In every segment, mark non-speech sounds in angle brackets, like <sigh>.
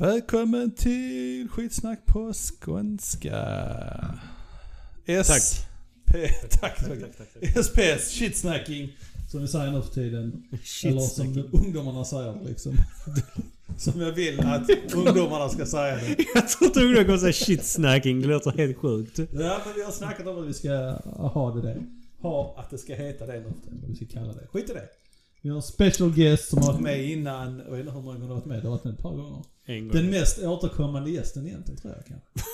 Välkommen till skitsnack på skånska. S Tack. <laughs> P, tack, tack, Tack. SPS, shitsnacking. Som vi säger nu för tiden. Eller som ungdomarna säger liksom. <laughs> Som jag vill att ungdomarna ska säga det. <laughs> Jag tror inte ungdomar kommer säga shitsnacking. Det låter helt sjukt. Ja, men vi har snackat om att vi ska ha det det. Ha att det ska heta det nu för tiden, vad vi ska kalla det. Skit i det. Vi har en special guest som har varit med innan. Jag vet inte hur många gånger du har varit med. Du har varit med ett par gånger. En gång. Den mest återkommande gästen egentligen tror jag kanske.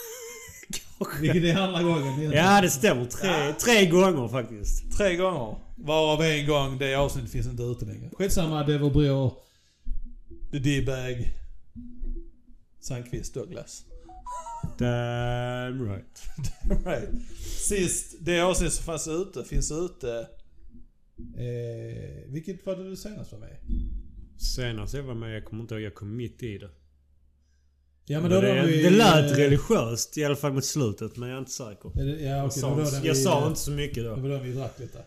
Vilket är andra gången egentligen. Ja, det stämmer. Tre, tre gånger faktiskt. Tre gånger. Varav en gång, det avsnittet finns inte ute längre. Skitsamma, det vår bror. The D-bag. Sandqvist Douglas. Damn right. <laughs> right. Sist, det avsnittet som fanns ute, finns ute. Eh, vilket var det du senast var med Senast jag var med, jag kommer inte ihåg, jag kom mitt i det. Ja Men då det, vi, det lät eh, religiöst, i alla fall mot slutet, men jag är inte säker. det- Ja Jag okej, sa, det den jag vi, sa inte så mycket Det då. var då vi drack lite.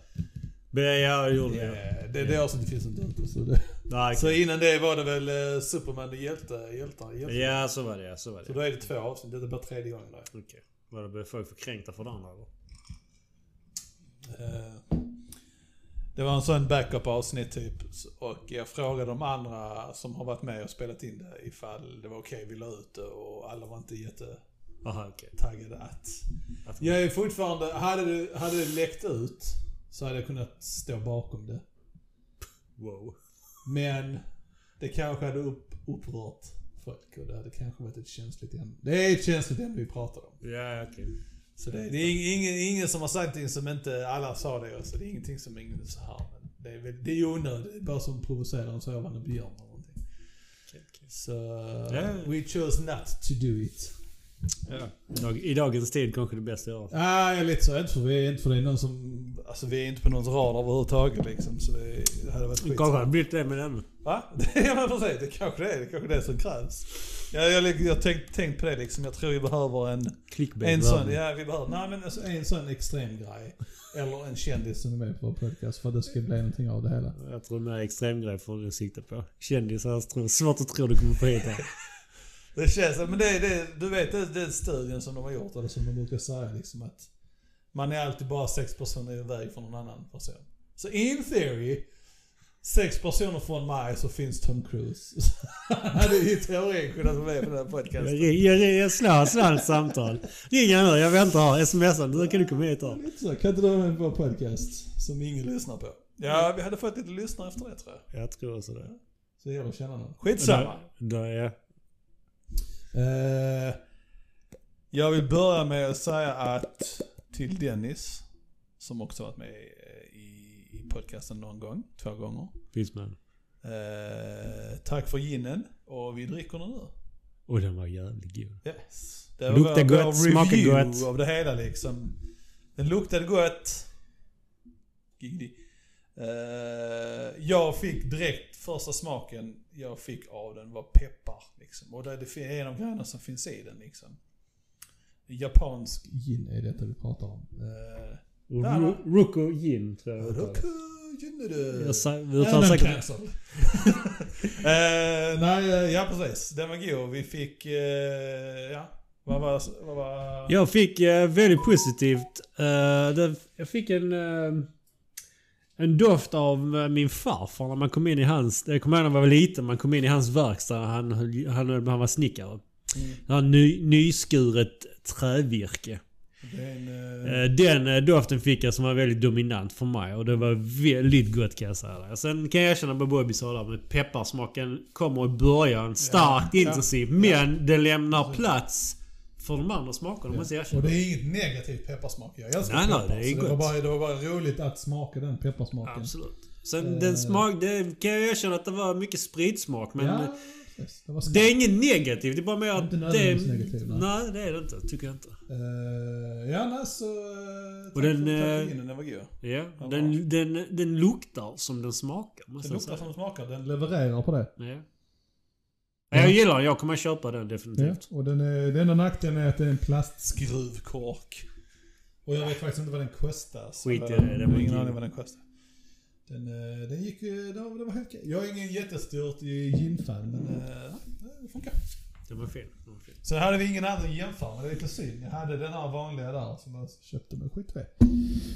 Men jag gjorde Ja, det. det, det avsnittet finns inte ute. Så, det. Nej, så innan det var det väl eh, Superman, hjälte, hjältar, hjältar. Ja, så var det ja. Så var Så det. då är det två avsnitt. Det är bara tredje gången där. Okej. Var det blev folk förkränkta för det andra eller? Eh, Det var en sån backup avsnitt typ. Och jag frågade de andra som har varit med och spelat in det ifall det var okej vi la ut det och alla var inte jättetaggade Aha, okej. att... Att- Jag är fortfarande... Hade det, hade det läckt ut så hade jag kunnat stå bakom det. Wow. Men det kanske hade upp, upprört folk och det hade kanske varit ett känsligt ämne. Det är ett känsligt ämne vi pratar om. Ja, okej. Så det, det är ingen, ingen som har sagt någonting som inte alla sa det. Så det är ingenting som ingen så här. Men det är, väl, det är onödigt. Det är bara som provocerar en sovande björn eller någonting. Okej, okej. Så Ja. we chose not to do it. Ja. I dagens tid kanske det bästa att göra. Ah, jag är lite så. Inte för, vi är inte för det är någon som... Alltså vi är inte på någons radar överhuvudtaget liksom. Så det, det hade varit Det skit. kanske hade blivit det med den. Va? <laughs> Ja men precis, det kanske det är. Det kanske det som krävs. Jag, jag, jag har tänkt, tänkt på det liksom. Jag tror vi behöver en... Clickbait. En sån, ja vi behöver, nej men alltså en sån extrem grej. Eller en kändis som är med på vår podcast för att det ska bli någonting av det hela. Jag tror mer extremgrej får du sikta på. Kändisar, jag tror, svårt att tro du kommer få hit här. <laughs> Det känns, men det, det, du vet det, den studien som de har gjort, eller som de brukar säga liksom att man är alltid bara sex personer iväg från någon annan person. Så in theory, sex personer från mig så finns Tom Cruise. <laughs> Hade i teorin kunnat vara med på den här podcasten. jag, slår ett samtal. Ring nu, jag väntar. Smsa du kan du komma hit här. Lite så, kan inte du vara med på vår podcast? Som ingen lyssnar på. Ja, vi hade fått lite lyssnare efter det tror jag. Jag tror också det. Så det gäller att känna någon. Skitsamma. Då, ja. Eh, jag vill börja med att säga att till Dennis, som också varit med i podcasten någon gång, två gånger. Finns med. Eh, tack för ginen och vi dricker den nu. Och den var jävligt god. Yes. Det Luktar vår- gott, smakar gott. av det hela liksom. Den luktade gott. Giggity. Eh, jag fick direkt, första smaken jag fick av den var peppar. Liksom. Och det är en av grejerna som finns i den liksom. Japansk gin är detta vi pratar om. Ja, Ru- Ruko Gin tror jag det uttalas. Jag sa- vi uttalar Ja, säkert... <laughs> Eh, nej, eh, ja precis. Den var god. Vi fick, eh, ja. Vad var, vad var... Jag fick eh, väldigt positivt. det, jag fick en... en doft av min farfar när man kom in i hans... Jag kommer ihåg när jag var liten. Man kom in i hans verkstad. Han, han, han var snickare. Mm. Han ny, nyskuret trävirke. Det är en, eh, Eh, Den eh, doften fick jag som var väldigt dominant för mig och det var väldigt gott kan jag säga. Sen kan jag erkänna vad Bobby sa där med pepparsmaken kommer i början starkt ja, intensiv. ja. Men det lämnar plats för de andra smakerna måste jag och erkänna. det är inget negativt pepparsmak. Jag älskar Nej, nej, peppar. det är så det, var gott. bara, det var bara roligt att smaka den pepparsmaken. Absolut. Sen Eh. den smak... Det kan jag erkänna att det var mycket spritsmak men... ja, precis. Det var Det är inget negativt. Det är bara mer att Inte det... nödvändigtvis negativt, nej. Nej, det är det inte. Tycker jag inte. Uh, ja, nej, så... Uh, Och den, ginen, den var god. Ja. Ja, Den, den, den luktar som den smakar Den luktar säga. som den smakar. Den levererar på det. Ja. Ja. Jag gillar den. Jag kommer köpa den Ja, definitivt. och den, är, den enda nackdelen är att det är en plastskruvkork. Och jag vet faktiskt inte vad den kostar. Skit i det, den har var ingen aning vad den kostar. Den, eh, den gick... eh, Det var, det helt okej. Jag är ingen jättestort gin-fan, men eh, det funkar. Den var var fin. Så hade vi ingen annan att jämföra med. Det är lite synd. Jag hade den här vanliga där som jag köpte med skit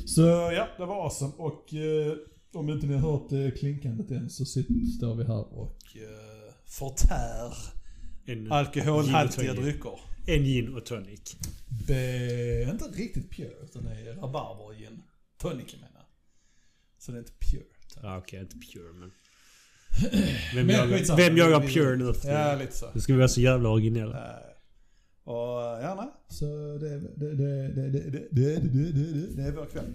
Så ja, det var awesome. Och eh, om inte ni har hört eh, klinkandet än så sitter, står vi här och eh, förtär En, alkoholhaltiga gin och tonic. drycker. En gin och tonic. Be, inte riktigt pure, utan det är rabarbergin. Tonic jag menar. Så det är inte pure. Ja, okej, inte pure men... Vem, Men jagar, skitsamma. vem jagar pure nu Ja, lite så. Nu ska vi vara så jävla originella. Eh, Och ja, nej. Så det, det, det, det, det, det, det, det, det, är vår kväll.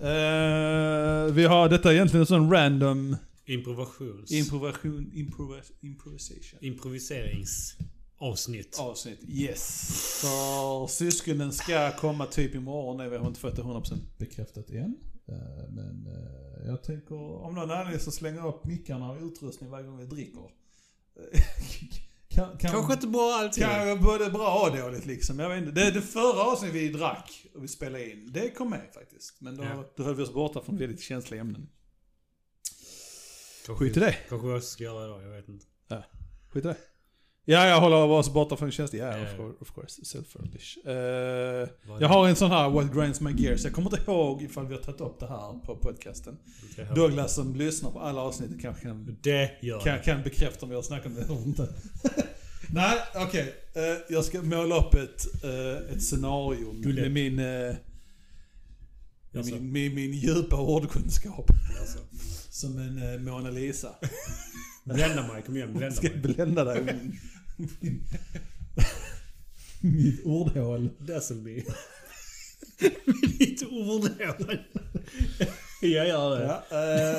Eh, vi har, detta egentligen en sån random Improvisations... improvisation, improvis, improvisation. improviseringsavsnitt. Avsnitt. Yes. För syskonen ska komma typ imorgon. Nej, vi har inte fått det 100% bekräftat än. Eh, Men eh, jag tänker, om någon anledning så slänger jag upp mickarna och utrustning varje gång vi dricker. <laughs> kan, kan, Kanske inte bra alltid. Kan vara både bra och dåligt liksom. Jag vet inte. Det, det förra avsnittet vi drack och vi spelade in, det kom med faktiskt. Men då, Ja. då höll vi oss borta från väldigt känsliga ämnen. Kanske- Skit i det. Kanske jag ska göra idag, jag vet inte. Skit i det. Ja, jag håller oss borta från känsliga. Ja, of, ja. course, of course. Self-furbish. Uh, Vad- jag har en sån här What Grinds My Gears. Jag kommer inte ihåg ifall vi har tagit upp det här på podcasten. Douglas som lyssnar på alla avsnitt kanske kan kan, kan bekräfta om jag har snackat om det eller inte. <laughs> Nej, okej. Eh, jag ska måla upp ett, uh, ett scenario med min, eh, med Jaså? min, min, min djupa ordkunskap. Alltså. Som en uh, Mona Lisa. <laughs> Blända mig, kom igen, blända Ska mig. blända dig mitt ordhål. Dazzle <laughs> me. Mitt ordhål. Jag gör det. Ja,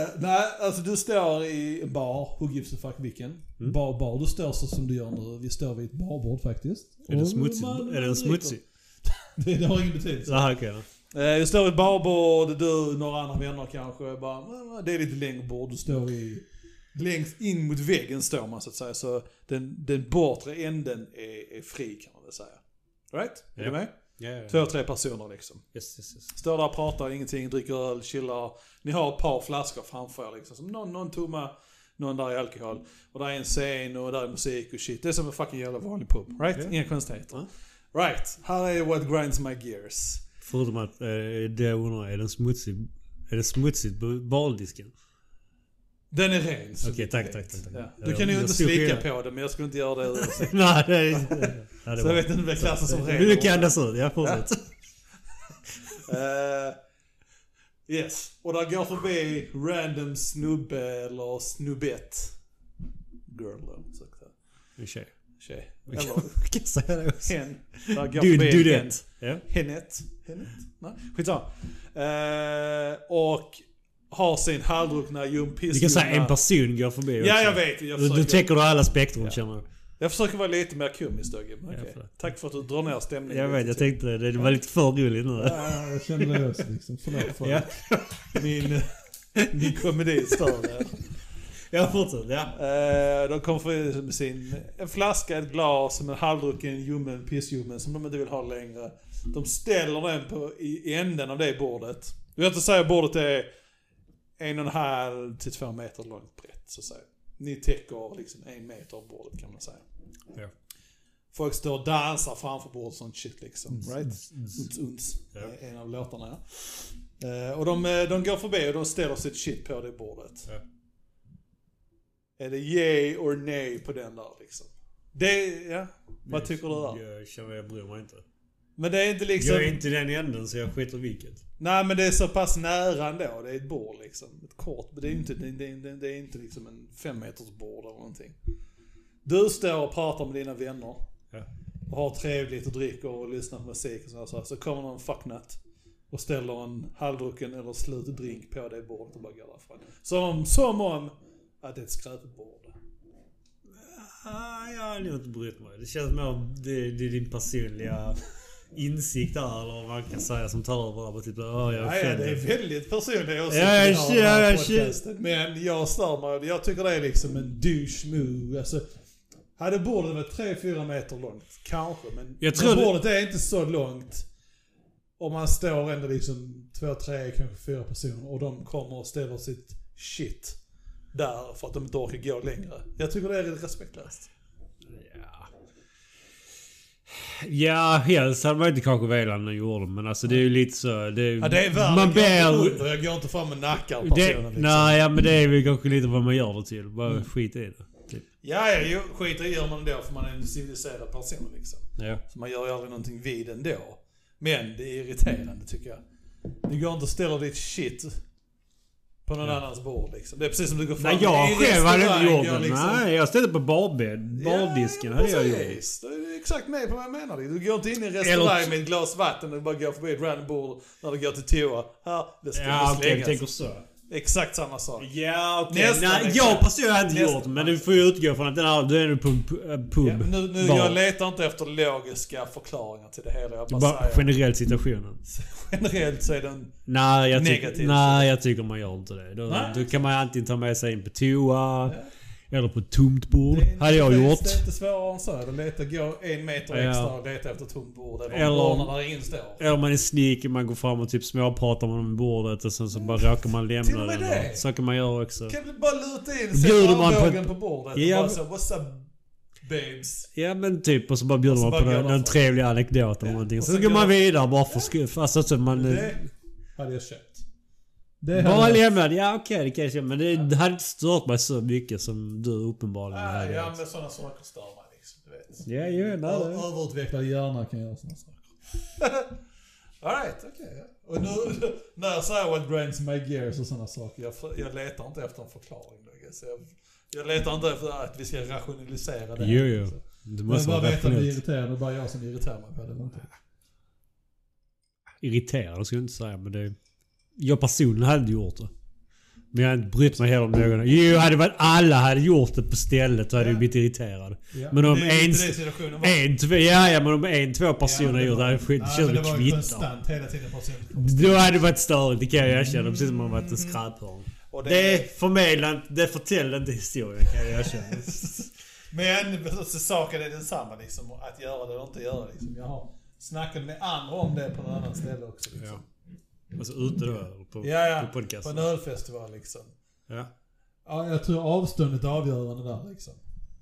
eh, nej, alltså du står i en bar, who gives a fuck vilken. Mm. Bar, bar. Du står så som du gör nu. Vi står vid ett barbord faktiskt. Är den smutsig? man- Är den smutsig? Det, <laughs> det har ingen betydelse. Jaha, okej. då. Eh, Jag står vid ett barbord, du, några andra vänner kanske. Bara, "Mm, det är lite längre bord. Du står i... Längst in mot väggen står man så att säga. Så den, den bortre änden är, är fri kan man väl säga. Right? Är Ja. du med? Ja, ja, Två, tre personer liksom. Yes, yes, yes. Står där, pratar ingenting, dricker öl, chillar. Ni har ett par flaskor framför er liksom. Som någon, någon tomma, någon där är alkohol. Och där är en scen och där är musik och shit. Det är som en fucking jävla vanlig pub. Right? Ja. Inga konstigheter. Ja. Right. Här är what grinds my gears. Förutom att eh, det jag undrar, är den smutsig? Är det smutsigt på baldisken? Den är ren. Okej, vitt tack, tack, tack, tack. Ja. Du kan ju inte slicka på det, men jag skulle inte göra det ursäkt. <laughs> Nej, det är... Det Så jag vet inte om det klassas som ren. Nu kan jag andas ut. Ja, fortsätt. Eh, yes. Och där går förbi random snubbe eller snubbett. Girl då, så att säga. Tjej. Tjej. Eller vi kan säga det också. hen. Där går Du, förbi du hen. Ja. Hennet? Hennet? Nej, skitsamma. Eh, och har sin halvdruckna ljumpiss. Vi kan säga en person går förbi Ja, också. jag vet. Jag Du, du försöker, täcker du alla spektrum Ja. känner jag. jag försöker vara lite mer komisk Dogge. Ja, okej. förlåt. Tack för att du drar ner stämningen Jag vet, jag tänkte det. Det var lite för roligt nu. Ja, jag kände det också liksom. Förlåt, förlåt. Ja, Min, <laughs> min komedi stör det. ja fortsätt. Ja. Eh, de kommer förbi med sin en flaska, ett glas, med en halvdrucken ljummen, pissljummen som de inte vill ha längre. De ställer den på, i änden av det bordet. Jag vill inte säga att bordet är en och en halv till två meter långt brett, så att säga. Ni täcker liksom en meter av bordet kan man säga. Ja. Folk står och dansar framför bordet sånt shit liksom. Right? Mm. Uns, uns. Ja. En av låtarna ja. Eh, Och de, eh, de går förbi och de ställer sitt shit på det bordet. Ja. Är det yay or nej på den där liksom? Det, ja. Vad tycker du där? Jag känner jag bryr mig inte. Men det är inte liksom... Jag är inte den änden så jag skiter vilket. Nej men det är så pass nära ändå. Det är ett bord liksom. Ett kort. Det är ju inte, det, det, det, är inte liksom en fem meters bord eller någonting. Du står och pratar med dina vänner. Ja. Och har trevligt och dricker och lyssnar på musik och sådär. Så kommer någon fucknut. Och ställer en halvdrucken eller slut drink på det bordet och bara går därifrån. Som, som om att det är ett skräpbord. Ah, jag har nog inte brytt mig. Det känns mer det, det är din personliga insikt där eller vad man kan säga som tar över. Bara typ, oh, jag Ja, är ja, det är väldigt personliga Ja, åsikter jag här jag känner- podcasten. Men jag stör mig. Jag tycker det är liksom en douche move. Alltså, hade bordet varit 3-4 meter långt, kanske. Men, Jag tror men det- bordet är inte så långt. Om man står ändå liksom 2, 3, kanske 4 personer och de kommer och ställer sitt shit där för att de inte orkar gå längre. Jag tycker det är lite respektlöst. Ja. Ja, helst hade man inte kanske velat den gjorde men alltså det är ju lite så... Det Ja, det är värre. Man ber... ber... Jag går inte fram och nackar Det, personen liksom. Nej, ja, men det är väl kanske lite vad man gör det till. Bara skit i det. Typ. Ja, ja, jo, skit i gör man det för man är en civiliserad person liksom. Ja. Så man gör ju aldrig någonting vid ändå. Men det är irriterande tycker jag. Det går inte att ställa ditt shit på någon annans bord liksom. Det är precis som du går fram Nej, jag själv hade inte gjort och det. liksom- Nej, jag ställde på barbädd. Bardisken ja, hade jag gjort. Exakt med på vad jag menar. Du går inte in i en restaurang Eller- med ett glas vatten och bara går förbi ett random bord när du går till toa. Här, det ska Ja, slängas. du tänker så. Exakt samma sak. Ja, okej. Nästan Nej, jag personligen hade inte gjort. Men du får ju utgå från att den här, du är nu på äh, pub. Ja, nu, nu, jag letar inte efter logiska förklaringar till det hela. Jag bara, bara säger generellt situationen. <laughs> generellt så är den... Nej, jag, tyck, Negativt. nej, jag tycker man gör inte det. Då, då kan man antingen ta med sig in på toa, Ja. Eller på ett tomt bord. Det är, hade jag det gjort. Det är inte svårare än så. Att leta, gå en meter Ja. extra och leta efter ett tomt bord. Eller, där ingen står. Eller man är sneaky, man går fram och typ småpratar med dem vid bordet och sen så bara råkar man Till lämna och med det. Så kan man göra också. Kan du bara luta in, Bjuder sätta man på- på, bordet Ja, och bara så, what's up babes? Ja men typ och så bara bjuder så man bara på någon, man någon trevlig anekdot eller Ja, någonting. så går går- man vidare bara för skull. Alltså så man... Det hade jag köpt. Det Bara lämnad. Ja okej det kan jag köpa. Men det, det hade inte stört mig så mycket som du uppenbarligen Nej, hade ja men sådana saker stör mig liksom. Du vet. Ja, jo, nej, Ö- det. Överutvecklad hjärna kan göra sådana saker. <laughs> Alright, okej. Och nu, <laughs> när jag säger what grinds my gears och sådana saker, jag, jag letar inte efter en förklaring. så Jag, jag letar inte efter att vi ska rationalisera det. Jo, jo. Du Men måste bara vara veta att vi är irriterade, det är bara jag som irriterar mig på det. Irriterad skulle jag inte säga men det... Jag personligen hade inte gjort det. Men jag har inte brytt mig heller om någon. Jo, hade varit alla hade gjort det på stället så hade jag blivit irriterad. Ja, Men om det en- det. En, två, ja, ja men om en, två personer men gjort det hade skit, det Nej, känns men som det ett konstant hela tiden personen. Då hade det varit störigt, det kan jag erkänna. Precis som om man varit en skräphörn. Och Det förmedlar inte, det förtäller inte historien kan jag erkänna. <laughs> Men så saken är densamma liksom. Att göra det eller inte göra det. Liksom. Jag har snackat med andra om det på något annat ställe också. Liksom. Alltså ute då på, Ja, ja. på På podcasten? en ölfestival liksom. Ja. Ja, jag tror avståndet är avgörande där liksom.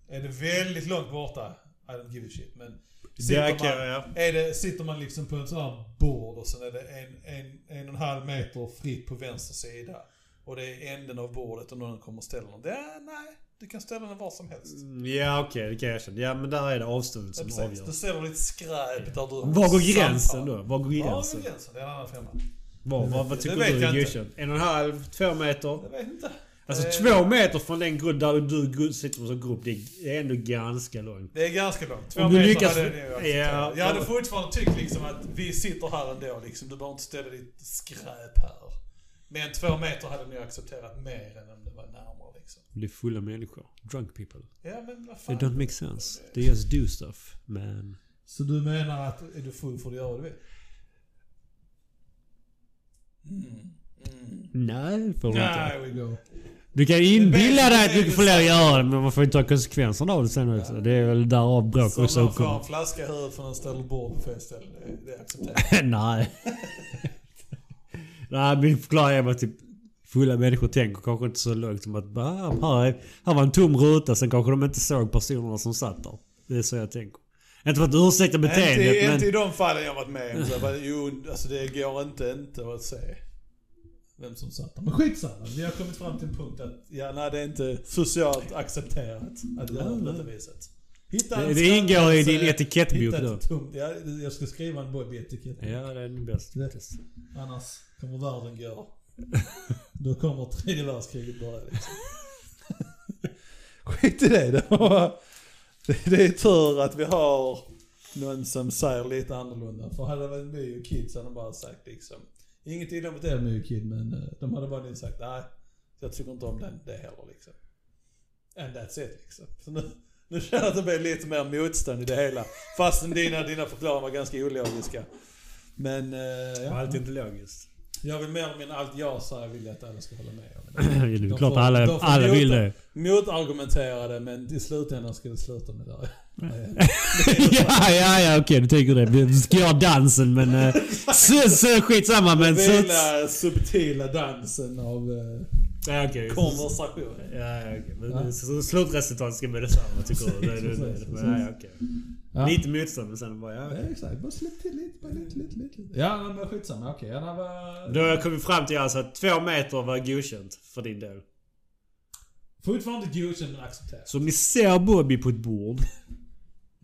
Är det väldigt långt borta, I don't give a shit. Men sitter, Det kan man, ja. är det, sitter man liksom på en sån här bord och sen är det en, en, en och en halv meter fritt på vänster sida. Och det är änden av bordet och någon kommer och ställer den. Det, nej, du kan ställa den var som helst. Mm, Ja okej, det kan jag erkänna. Ja men där är det avståndet Ja, som precis. avgör. Du ställer lite skräp där du Var går gränsen då? Var går Var gränsen? går gränsen? Det är en annan femma. Var, vad, vad Det tycker du är godkänt? En och en halv, två meter? Jag vet inte. Alltså Eh, två meter från den grupp där du sitter som grupp, det är ändå ganska långt. Det är ganska långt. Två Om du meter lyckas- hade jag nog. Ja, Jag hade fortfarande tyckt liksom att vi sitter här ändå liksom. Du behöver inte ställa ditt skräp här. Men två meter hade ni accepterat mer än om det var närmare liksom. Det är fulla människor. Drunk people. Ja men vad fan. don't make sense. They just do stuff, man. Så du menar att är du full får du göra vad du vill? Nej, får du inte. We go. Du kan inbilla dig att du får att göra det, men man får ju ta konsekvenserna av det sen också. Det är väl därav bråk Så också man får en uppkommer. flaska i huvudet från en ställer bord på fel ställe. Det, det accepterar. <laughs> Nej. <laughs> Nej, min förklaring är bara typ fulla människor tänker kanske inte så långt som att bara, ah, här, är, här var en tom ruta, sen kanske de inte såg personerna som satt där. Det är så jag tänker. Inte för att ursäkta beteendet Inte, men... inte i de fallen jag varit med om. Jo, alltså det går inte inte att se vem som satt där. Men skitsamma. Vi har kommit fram till en punkt att ja, nej, det är inte socialt accepterat att göra på det viset. Hitta Det- det ingår i din etikettbok då. tomt- Ja, jag ska skriva en etikettbok. Ja, det är nog bäst. Det- Annars kommer världen gå. Då kommer tredje världskriget börja liksom. <laughs> Skit i det. Det, var, <laughs> det, är tur att vi har någon som säger lite annorlunda. För hade det varit My och Kid så hade de bara sagt liksom. Inget illa mot er My och Kid men eh, de hade bara sagt nej. Jag tycker inte om den, det heller liksom. And that's it liksom. Så nu, nu känner jag att det blir lite mer motstånd i det hela. Fastän dina, dina förklaringar var ganska ologiska. Men eh, ja. Allt är inte logiskt. Jag vill mer eller mindre allt jag säger vill jag att alla ska hålla med om. det <laughs> är De klart får- alla, de alla vill det. Motargumentera det men i slutändan ska det sluta med det. <laughs> <laughs> ja, ja, ja, okej du tycker det. Vi ska göra dansen men... eh, skitsamma men... Så, Vila subtila dansen av eh, ja, okej. konversation. Ja, ja, okej. Men Ja. slutresultatet ska bli detsamma tycker du? Det det, det, det. ja, okej. Ja. Lite motstånd men sen bara ja. Ja, exakt. Bara släpp till lite, bara lite, lite, lite. lite. Ja, men skitsamma. Okej, ja, det var... Då kom vi fram till alltså att två meter var godkänt för din del. Fortfarande godkänt men accepterat. Så om ni ser Bobby på ett bord,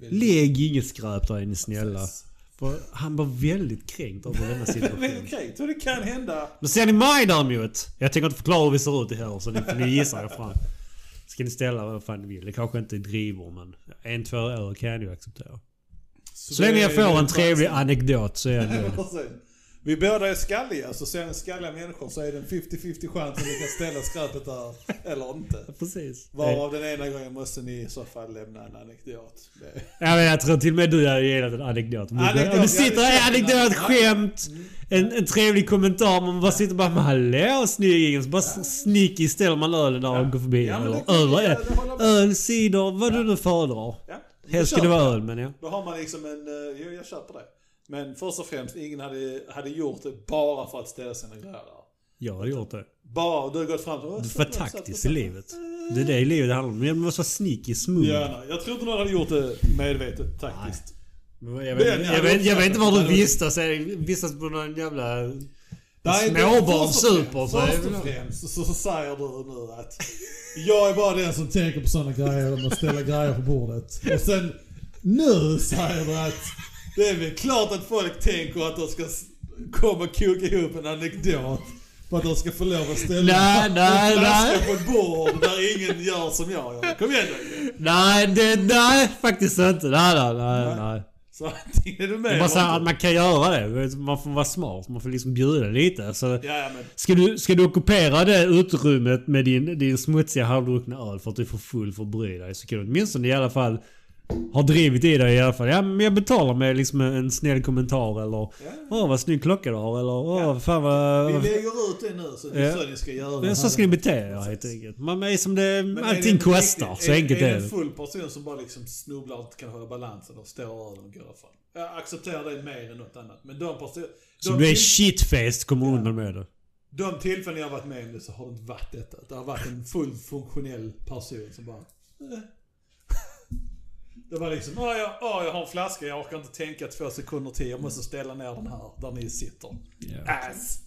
lägg inget skräp där är ni snälla. För han var väldigt kränkt över denna <laughs> situation. okej, så det kan hända. Men ser ni mig däremot. Jag tänker inte förklara hur vi ser ut i här så ni får ni gissa er fram. Ska ni ställa vad fan ni vill. Det kanske inte driver men en, två öl kan jag ju acceptera. Så länge jag får en trevlig anekdot så är jag nöjd. <laughs> Vi båda är skalliga, så ser ni skalliga människor så är det en 50-50 chans att ni kan ställa skräpet där eller inte. <laughs> Precis. Varav den ena gången måste ni i så fall lämna en anekdot. Det- Ja, men jag tror till och med du hade gillat en anekdot. Om du, Anekdot, om du sitter ja, det anekdot, skämt, en, en trevlig kommentar. Man bara sitter bara med hallå snyggingen. Så bara sneaky ställer man ölen där och går förbi. Ja, men eller det- öl, ja, öl, cider, vad du nu föredrar. Ja, Helst ska då det vara öl men ja. Då har man liksom en, eh, jo jag köper det. Men först och främst, ingen hade, hade gjort det bara för att ställa sina grejer där. Jag har gjort det. Bara, du har gått fram och... Du får vara taktisk i livet. Det är det livet det handlar om. Men måste vara sneaky smooth. Gärna. Jag tror inte någon hade gjort det medvetet taktiskt. Jag vet, jag jag, vet, jag vet inte var du vistas. Jag vistas på någon jävla... Småbarnssuper. Först och främst så, så säger du nu att jag är bara den som tänker på sådana grejer om att ställa grejer på bordet. Och sen nu säger du att det är väl klart att folk tänker att de ska komma och koka ihop en anekdot. För att de ska få lov att ställa Nej, en nej, flaska nej. på ett bord där ingen gör som jag gör. Kom igen nu. Nej, det, nej faktiskt inte. Nej, nej, nej. nej. Så antingen är du med Jag bara säger eller att man kan göra det. Man får vara smart. Man får liksom bjuda lite. Så Ja, ja, men ska, du, ska du ockupera det utrymmet med din, din smutsiga halvdruckna öl för att du är för full för att bry dig. Så kan du åtminstone i alla fall ha drivit i dig i alla fall. Ja men jag betalar med liksom en snäll kommentar eller Åh vad snygg klocka du har eller Åh fan vad... vi lägger ut det nu så det är Ja. så ni ska göra. Ja, så ska ni bete er helt enkelt. Man är som det, Men är allting det kostar. riktigt- Så enkelt är, är är det det. en full person som bara liksom snubblar och inte kan hålla balansen och står över och går ifrån. Jag accepterar det mer än något annat. Men de personer... De du är shitfaced kommer undan med det. De tillfällen jag har varit med om det så har det inte varit detta. Det har varit en fullt funktionell person som bara... eh. Det var liksom, åh jag, åh, jag har en flaska, jag orkar inte tänka två sekunder till. Jag måste ställa ner den här, där ni sitter. Ass!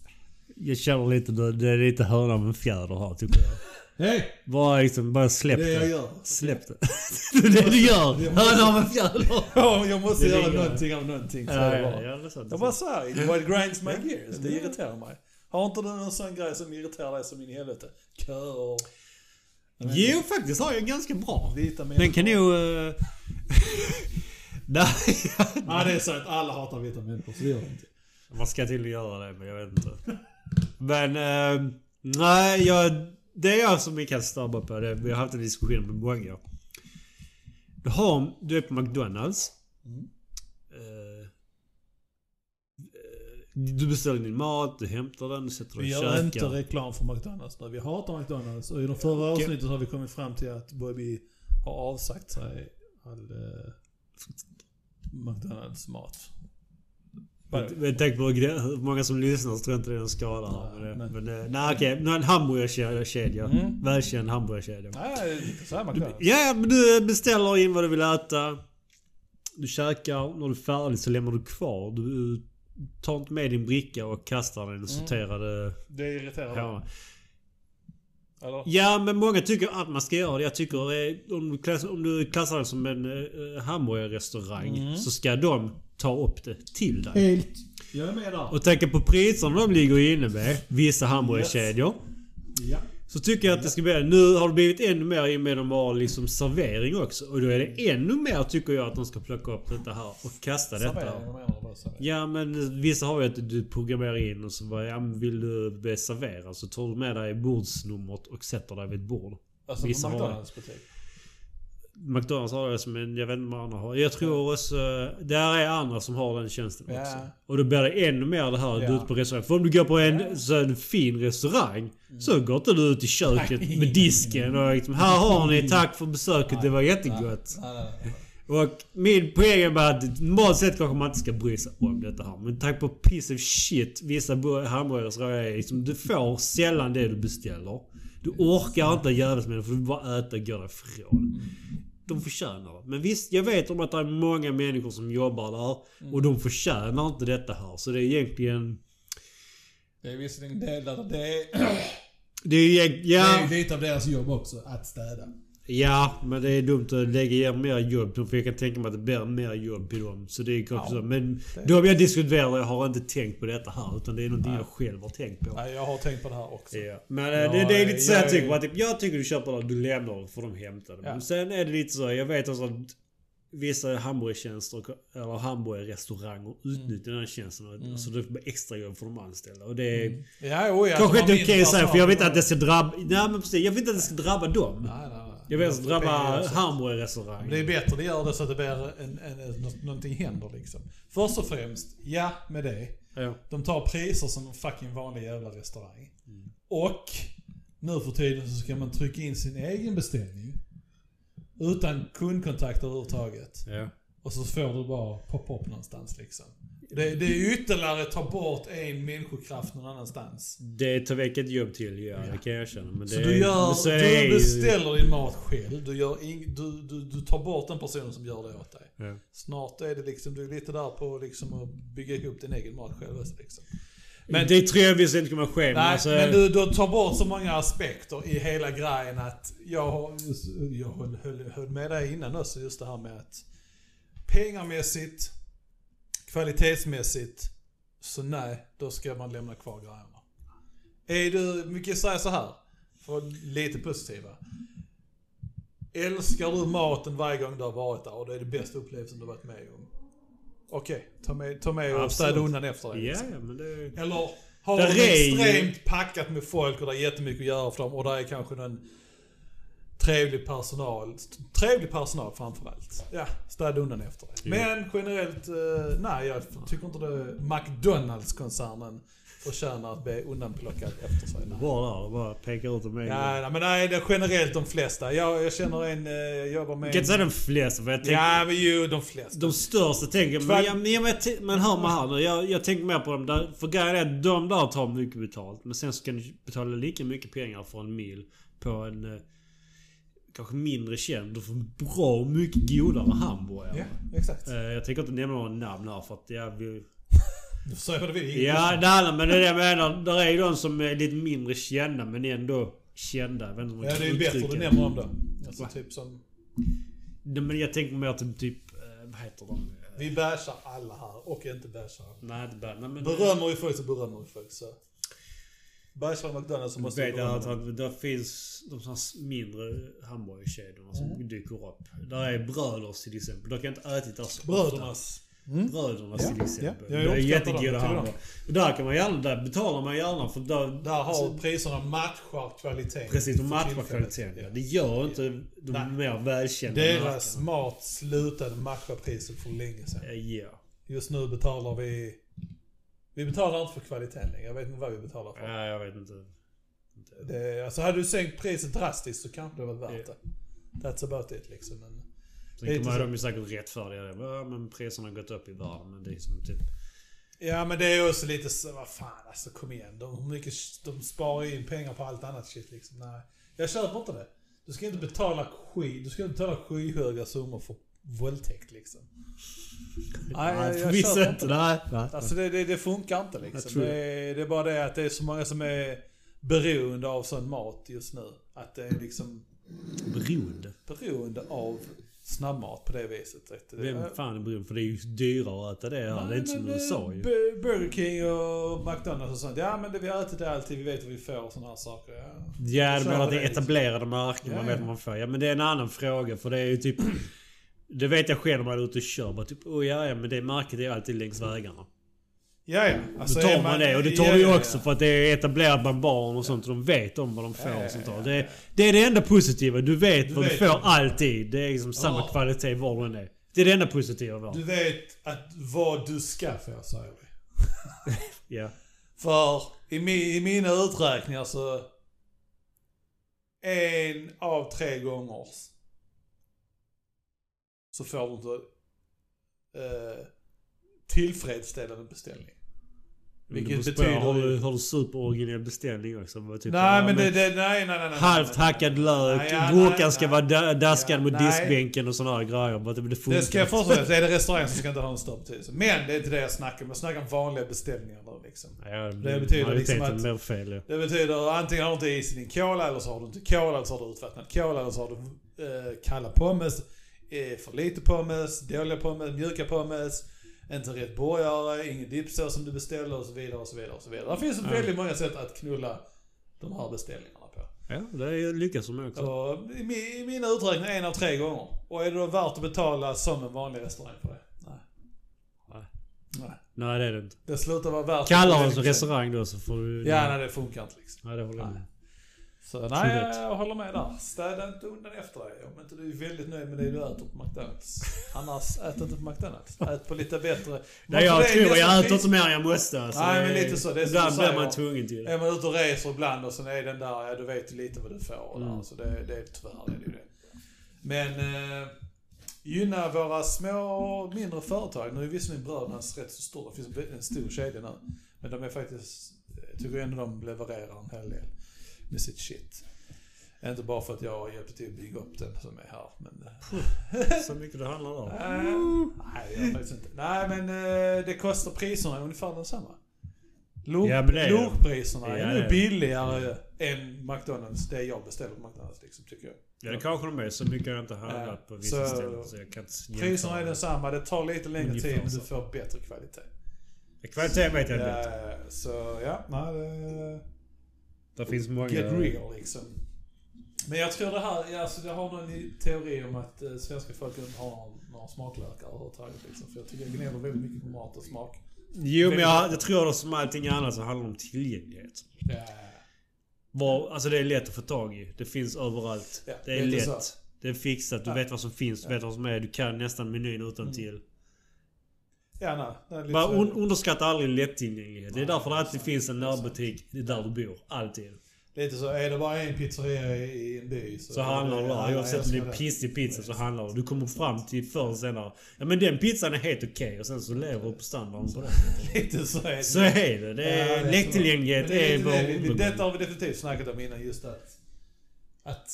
Jag känner lite, det är lite höna med en fjäder här tycker jag. <laughs> Hej! Bara liksom, bara släpp Det det jag gör. Släpp det. <laughs> det är det du gör. Höna med en fjäder. <laughs> Ja, jag måste göra någonting av någonting. Så Ja, det bara. ja, det sant. Jag bara säger, what grinds my gears. Det irriterar mig. Har inte du någon sån grej som irriterar dig som in i helvete? Köer. Jo, faktiskt har jag ganska bra. Den kan nog... Uh... <laughs> Nej, Ja, det är så att alla hatar vita människor, så det gör det inte. man ska till göra det, men jag vet inte. Men, eh, nej, jag, det är jag som vi kan stabba på. Det. Vi har haft en diskussion med många. Du, har, du är på McDonalds. Mm. Eh, eh, du beställer din mat, du hämtar den, du sätter Vi och gör käkar. inte reklam för McDonalds nu. Vi hatar McDonalds. Och i de förra avsnittet har vi kommit fram till att Bobby har avsagt sig all eh, McDonalds mat. Med tanke på hur många som lyssnar så tror jag inte det är en skala. Nej, Men, men- men, nej okej, nu är en hamburgerkedja. Mm. Välkänd hamburgerkedja. Nej, lite så här McDonalds. Ja, men du beställer in vad du vill äta. Du käkar. När du är färdig så lämnar du kvar. Du tar inte med din bricka och kastar den i den sorterade Det irriterar mig. Ja. Eller? ja, men många tycker att man ska göra det. Jag tycker eh, om du klassar, om du klassar det som en eh, hamburgerrestaurang Mm. så ska de ta upp det till dig. Helt. Jag är med där. Och tänka på priserna de ligger inne med, vissa hamburgerkedjor. Ja. Så tycker jag att det ska bli... Nu har det blivit ännu mer i och med att de har liksom servering också. Och då är det ännu mer tycker jag att de ska plocka upp detta här och kasta detta. Servering? Ja men vissa har ju att du programmerar in och så bara, ja vill du bli serverad så tar du med dig bordsnumret och sätter dig vid ett bord. Alltså Vissa på. McDonalds butik. McDonalds har det som en, jag vet inte vad andra har. Jag tror också, där är andra som har den tjänsten Ja. också. Och då blir det ännu mer det här att du är ute på restaurang. För om du går på en, Ja. så en fin restaurang så går inte du ut i köket Nej. med disken och liksom, här har ni, tack för besöket, det var jättegott. Nej. Och min poäng är bara att normalt sett kanske man inte ska bry sig om detta här. Men tack på piece of shit vissa bu- hamburgerrestauranger är liksom, du får sällan det du beställer. Du orkar inte jävlas med det för du vill bara äta och gå därifrån. de förtjänar det. Men visst, jag vet om att det är många människor som jobbar där. Och de förtjänar inte detta här. Så det är egentligen... Det är visserligen delar det är, Det är, egent- det ja, är lite av deras jobb också, att städa. Ja, men det är dumt att lägga er mer jobb. För jag kan tänka mig att det blir mer jobb på dem. Så det är kanske Ja, så. Men det- de jag diskuterar jag har inte tänkt på detta här. Utan det är någonting Nej. jag själv har tänkt på. Nej, jag har tänkt på det här också. Ja. Men eh, Ja, det, det är lite så jag jag tycker. är- Typ, jag tycker du köper det, du lämnar för de hämtar det. Men sen är det lite så. Jag vet också att vissa hamburgertjänster eller hamburgerrestauranger utnyttjar den här tjänsten. Mm. Så det blir extra jobb för de anställda. Och det är Ja, oh, ja, kanske de har inte okej att säga för jag vet personal. att det ska drabba... Nej men precis. Jag vet inte att det ska drabba dem. Nej, nej, nej. Jag vet att drabba. Men Det är bättre det gör det så att det blir en, en, en, nå- någonting händer liksom. Först och främst, ja med det. Ja. De tar priser som en fucking vanlig jävla restaurang. Mm. Och nu för tiden så ska man trycka in sin egen beställning. Utan kundkontakt överhuvudtaget. Ja. Och så får du bara poppa upp någonstans liksom. Det, det är ytterligare ta bort en människokraft någon annanstans. Det tar väck ett jobb till, ja, Ja. det kan jag erkänna. Men det Så är, du, gör, men så det du beställer din mat själv. Du, gör ing, du, du, du tar bort den personen som gör det åt dig. Ja. Snart är det liksom, du är lite där på liksom att bygga ihop din egen mat själv också, liksom. Men det tror jag visst inte kommer ske. Men Nej, alltså, men du, du tar bort så många aspekter i hela grejen att jag, har- jag höll, höll, höll med dig innan också just det här med att pengamässigt, kvalitetsmässigt, så nej, då ska man lämna kvar grejerna. Är du, mycket säga så här, för lite positiva. Älskar du maten varje gång du har varit där och det är det bästa upplevelsen du har varit med om? Okej, ta med, ta med och städa undan efter dig. Ja, men det... Eller har Där de är ju- extremt packat med folk och det är jättemycket att göra för dem och där är kanske någon trevlig personal. Trevlig personal framförallt. Ja, städa undan efter det. Men generellt, eh, nej jag tycker inte det. McDonalds-koncernen förtjänar att bli undanplockad efter sig. Bara där, bara pekar ut dem en Ja, nej, men nej, det är generellt de flesta. Jag, jag känner en, eh, jag jobbar med Jag kan inte säga de flesta för jag tänker... Ja, men ju de flesta. De största tänker jag, men, jag, men, jag, men, hör mig här nu. Jag, jag tänker mer på dem där. För grejen är att de där tar mycket betalt. Men sen så kan du betala lika mycket pengar för en mil på en... Kanske mindre känd och får bra mycket godare hamburgare. Ja, exakt. Eh, jag tänker inte nämna några namn här för att <laughs> jag vill... Du du vill. Ja, handlar men det är det jag menar. Där är ju de som är lite mindre kända men ändå kända. Jag vet inte om man Ja, det är ju bättre du nämner om det. Alltså Va? typ som... Nej, Men jag tänker mer till typ... eh, Vad heter de? Vi bashar alla här och inte bashar. Nej, inte. Nej, men... Berömmer vi folk så berömmer vi folk så. Vi McDonalds så Jag måste vet att, det finns de här mindre hamburgerkedjorna som dyker upp. Där är Bröders till exempel. De kan jag inte ätit där så Brödernas. ofta. Brödernas Ja, till exempel. ja. Jag det är jättegoda hamburgare. Där kan man gärna, där betalar man gärna för där... Där har priserna matchar kvaliteten. Precis, de matchar kvaliteten. Ja. Det gör inte de Nej. mer välkända Deras mat slutade matcha priset för länge sedan. Eh, Ja. Just nu betalar vi... Vi betalar inte för kvaliteten längre. Jag vet inte vad vi betalar för. Ja, jag vet inte. Det, alltså hade du sänkt priset drastiskt så kanske det var värt Ja. det. That's about it liksom. Men, Sen kommer de ju säkert rättfärdiga det. Ja, men priserna har gått upp i världen. Men det är som typ... ja men det är också lite så, vad fan alltså kom igen. De, hur mycket, de sparar in pengar på allt annat shit liksom. Nej. Jag köper inte det. Du ska inte betala sky, du ska inte betala skyhöga summor för våldtäkt liksom. <laughs> Nej, jag, jag förvisso inte. det. Nej, nej. Alltså det, det, det funkar inte liksom. Det är, det är bara det att det är så många som är beroende av sån mat just nu. Att det är liksom Beroende. beroende av snabbmat på det viset. vet du. Vem fan är beroende? För det är ju dyrare att äta det här. Det är inte som USA eh, ju. Bu- Burger King och McDonalds och sånt. Ja men det, vi har ätit det alltid, vi vet vad vi får och sådana här saker. Ja. Ja, du menar att det är det. etablerade märken. Ja, Man vet vad man får. Ja, men det är en annan fråga. För det är ju typ... Det vet jag själv när man är ute och kör. Bara typ, oh, ja, ja, men det märket är alltid längs vägarna. Ja, ja. Alltså, Då tar är man det. Och det tar ja, du ju ja, också ja. för att det är etablerat bland barn och sånt. Och de vet om vad de får och sånt där. Det, det är det enda positiva. Du vet Du vad du vet får det. alltid. Det är liksom samma Ja. kvalitet var du än är. Det är det enda positiva var. Du vet att vad du ska få, säger vi. <laughs> Ja. För i, mi, i mina uträkningar så... En av tre gånger så får du inte eh, tillfredsställande beställning. Vilket betyder Har du, har du superoriginell beställning också? Typ, Nej men det, det, nej, nej, nej. Halvt hackad lök, gurkan ska vara da- daskad mot diskbänken och sådana grejer. Det. Det ska jag först och främst, är det restaurang så ska inte ha en större betydelse. Men det är inte det jag snackar om. Jag snackar om vanliga beställningar nu liksom. Ja, Det betyder liksom att- fel ja. Det betyder antingen har du inte is i din cola, eller så har du inte cola, eller så har du utvattnad cola, eller så har du eh, kalla pommes, för lite pommes, dåliga pommes, mjuka pommes, inte rätt burgare, ingen dipsås som du beställer och så vidare och så vidare och så vidare. Det finns Ja. väldigt många sätt att knulla de här beställningarna på. Ja, det lyckas de också. Och i, I mina uträkningar en av tre gånger. Och är det då värt att betala som en vanlig restaurang för det? Nej. Nej. Nej. Nej det är det inte. Det slutar vara värt de som restaurang då så får du... Ja, nej det funkar inte liksom. Nej, det håller jag med. Så nej, jag, jag håller med där. Städa inte undan efter dig om inte du är väldigt nöjd med det du äter på McDonalds. Annars, ät inte på McDonalds. Ät på lite bättre. Nej, jag tror jag äter inte mer än jag måste. Alltså, Nej, men lite så. Det är Ibland blir man tvungen till det. Är man ute och reser ibland och sen är den där, ja du vet ju lite vad du får. Och där, Mm. så det, det är tyvärr är det ju det. Men eh, gynna våra små, mindre företag. Nu är visserligen Brödernas rätt så stora. Det finns en stor kedja nu. Men de är faktiskt, jag tycker ändå de levererar en hel del med sitt shit. Inte bara för att jag hjälpte till att bygga upp den som är här. Men, eh, Så mycket det handlar om. Nej, jag faktiskt inte. Nej, men eh, det kostar priserna är ungefär densamma. Låg, Ja, är är nu billigare än McDonalds, det jag beställer på McDonalds liksom, tycker jag. Ja, det kanske de är. Så mycket har jag inte handlat på vissa så- ställen. Så jag kan inte Priserna är densamma, det tar lite längre Ungefär tid men du får bättre kvalitet. Kvalitet vet jag inte. Så ja, nej, det, Det finns många... get real liksom. Men jag tror det här, alltså jag har någon teori om att eh, svenska folk inte har några smaklökar överhuvudtaget liksom. För jag tycker jag gnäller väldigt mycket på mat och smak. Jo, men jag, jag tror att som allting annat så handlar det om tillgänglighet. Ja. Var, alltså det är lätt att få tag i. Det finns överallt. Ja, det är lätt. så. Det är fixat. Du Ja. vet vad som finns. Du vet vad som är. Du kan nästan menyn utan till. Ja, nej. Det är lite Bara så. un underskatta aldrig lättillgänglighet. Det är Nej, därför det alltid finns en Det är närbutik där du bor. Alltid. Lite så, är det bara en pizzeria i, en by så... Så handlar det Ja, där. Oavsett om det är pissig pizza så handlar det. Du kommer fram till förr eller senare. Ja men den pizzan är helt okej. Och sen så lever du på standarden på det. <laughs> Lite så är det. Så är det. Det Ja, är, det är lättillgänglighet det är det. Vi- vår... Detta har vi definitivt snackat om innan, just att... Att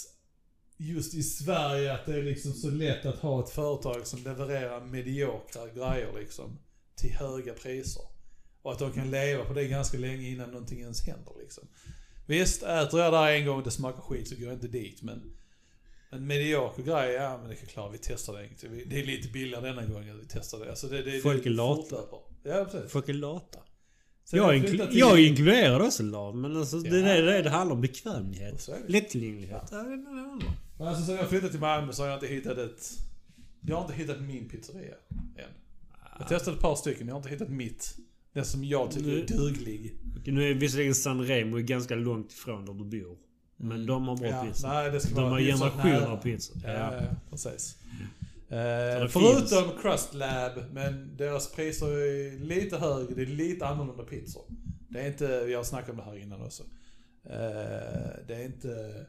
just i Sverige att det är liksom så lätt att ha ett företag som levererar mediokra grejer liksom. Till höga priser. Och att de kan leva på det ganska länge innan någonting ens händer liksom. Visst, äter jag där en gång och det smakar skit så går jag inte dit men... En medioker grej, ja men det kan klara vi testar det Det är lite billigare denna gången vi testar det. Alltså det, det, Folk är lata. Ja precis. Folk är lata. Jag, inkl- till- jag är inkluderad också lat. Men alltså det, Ja. är det, det handlar om bekvämlighet. Är det. Lättillgänglighet. Ja. det är det det handlar om. Men alltså sen jag flyttade till Malmö så har jag inte hittat ett... Jag har inte hittat min pizzeria än. Jag testade ett par stycken, jag har inte hittat mitt. Den som jag tycker är Nu- duglig. Okej, Nu är visserligen San Remo ganska långt ifrån där du bor. Men de har bra Ja, pizza. nej, det ska De vara har generationer av pizza. Ja, Ja. ja, precis. Eh, förutom Crust Lab, men deras priser är lite högre, det är lite annorlunda pizzor. Det är inte, vi har snackat om det här innan också. Eh, det är inte,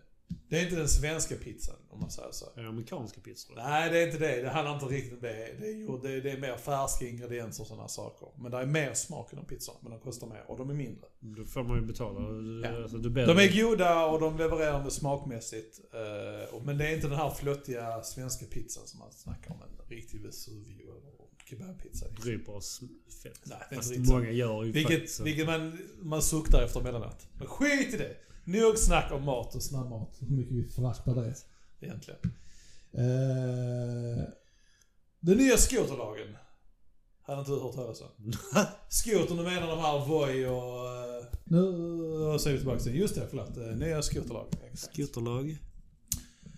det är inte den svenska pizzan om man säger så. Är det Amerikanska pizzor. Nej, det är inte det. Det handlar inte riktigt om det. Det är, det, det är mer färska ingredienser och sådana saker. Men det är mer smak i de pizzorna, men de kostar mer och de är mindre. Då får man ju betala. Ja. Alltså, De är goda och de levererar med smakmässigt. eh, Men det är inte den här flottiga svenska pizzan som man snackar om. En riktig Vesuvio kebabpizza. liksom. Dryper oss fett. Nej, det är Fast många gör ju Vilket, faktiskt vilket man, man suktar efter emellanåt. Men skit i det! Nog snack om mat och snabbmat. Hur mycket vi föraktar det egentligen. Eh, den nya skoterlagen. Hade inte du hört talas om? Skoter, nu menar de här Voi och... eh, Nu säger vi tillbaka till Just det, förlåt. eh, Nya skoterlagen. exakt. Skoterlag.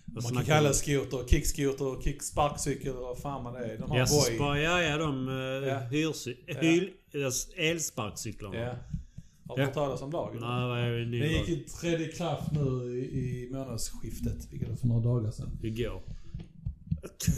Vad Man kan kalla vi? skoter, kickskoter, kicksparkcykel eller vad fan man är. De Ja, så Voi. ja, ja, de uh, Ja. hyrs, Ja. hyl, alltså elsparkcyklarna. Ja. Har du Ja. hört talas om lagen? Nej, vad är det ny Den gick i tredje kraft nu i, i månadsskiftet, vilket är för några dagar sedan. Igår.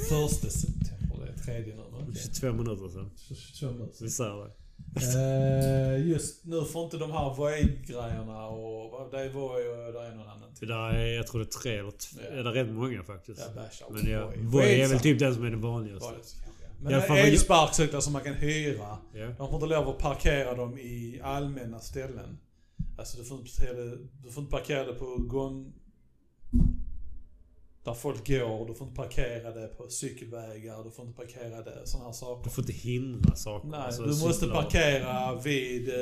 Första september, det är tredje nu. okej. 22 minuter sedan. 22 minuter. Vi säger det. Eh, just nu får inte de här Voi-grejerna och det är Voi och det är någon annan till. där är, jag tror det är tre eller två. Ja. Är det rätt många faktiskt. Ja, Men ja, Voi. Voi är väl typ den som är den vanligaste. Vanligt, ja. Men Ja, elsparkcyklar som man kan hyra. Ja. De får inte lov att parkera dem i allmänna ställen. Alltså du får inte du får inte parkera det på gång... Där folk går. Du får inte parkera det på cykelvägar. Du får inte parkera det. Sådana här Du saker. får inte hindra saker. Nej, Alltså, du måste cyklar. parkera vid eh,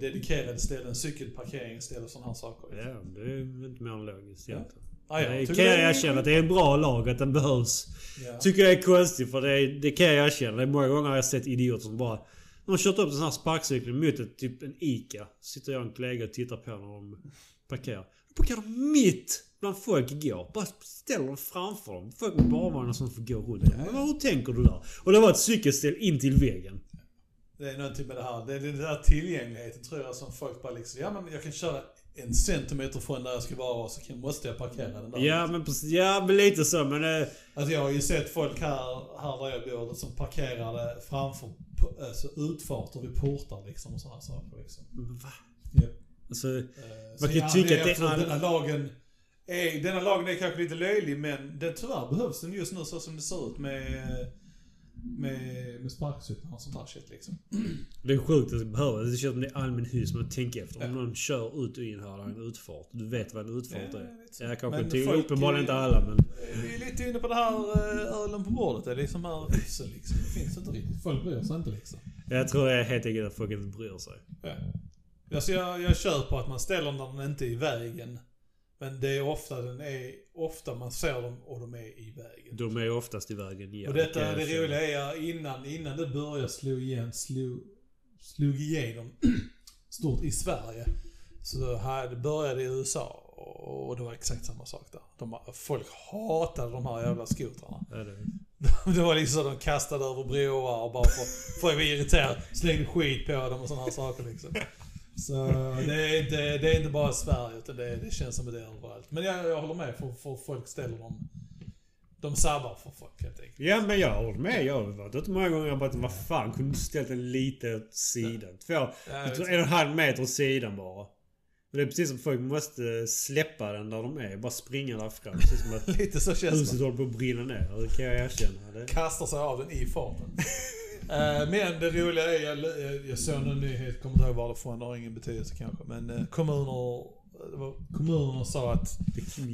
dedikerade ställen. Cykelparkeringsställen och sådana här saker. Ja, det är inte mer än logiskt Ja. egentligen. Ah, ja, tycker kan jag erkänna att det är en bra lag, att den behövs. Ja. Tycker jag är konstigt för det, det kan jag erkänna. Det är många gånger har jag sett idioter som bara... De har kört upp en sån här sparkcykel mot ett, typ en ICA. Sitter jag och en kollega och tittar på när de parkerar. Då parkerar de mitt bland folk går. Bara ställer dem framför dem. Folk med barnvagnar som får gå runt. Men hur tänker du där? Och det var ett cykelställ in till väggen. Det är någonting med det här. Det är den där tillgängligheten tror jag som folk bara liksom, ja men jag kan köra en centimeter från där jag ska vara så kan, måste jag parkera den där. Ja men precis, ja men lite så men... eh, Alltså jag har ju sett folk här, här där jag bor som parkerade framför alltså utfarter vid portar liksom och sådana saker liksom. Va? Ja. Alltså... Eh, Man så kan ju tycka att det är Denna lagen är, denna lagen är kanske lite löjlig men den, tyvärr behövs den just nu så som det ser ut med med, med sparkcyklar och sånt där shit liksom. Det är sjukt att det behöver. Det känns som det är allmän hus. Men tänk efter. Om Ja. någon kör ut och in här, en utfart. Du vet vad en utfart Ja, är. jag. Ja, kanske Men till folk- uppenbarligen inte alla men... Vi är lite inne på det här eh, ölen på bordet. Det är liksom här ryssen liksom. Det finns inte riktigt. Folk bryr sig inte liksom. Jag tror det är helt enkelt att folk inte bryr sig. Ja. Alltså jag, jag köper att man ställer när den inte är i vägen. Men det är ofta den är, ofta man ser dem och de är i vägen. De är oftast i vägen. Ja, och detta, det roliga är innan, innan det började slå igen, slog, slog igenom <clears throat> stort i Sverige. Så här, det började i USA och det var exakt samma sak där. De, folk hatade de här jävla skotrarna. Ja, det... <laughs> Det var liksom så de kastade över broar och bara för folk var irriterade. Slängde skit på dem och sådana här saker liksom. Så det är inte, det är inte bara Sverige utan det, det känns som det är överallt. Men jag, jag håller med för, för folk ställer dem... De sabbar för folk helt enkelt. Ja men jag håller med. Jag har varit ute många gånger och bara vad fan kunde du ställt den lite åt sidan? Två, Ja, en och en halv meter åt sidan bara. Men det är precis som folk måste släppa den där de är. Bara springa därifrån. Precis som att <laughs> Lite så känns huset håller på att brinna ner. Det kan jag erkänna. Det. Kastar sig av den i farten. <laughs> Eh, Men det roliga är, jag, jag, såg en nyhet, kommer inte ihåg varifrån, det har ingen betydelse kanske. Men eh, kommuner, kommunerna sa att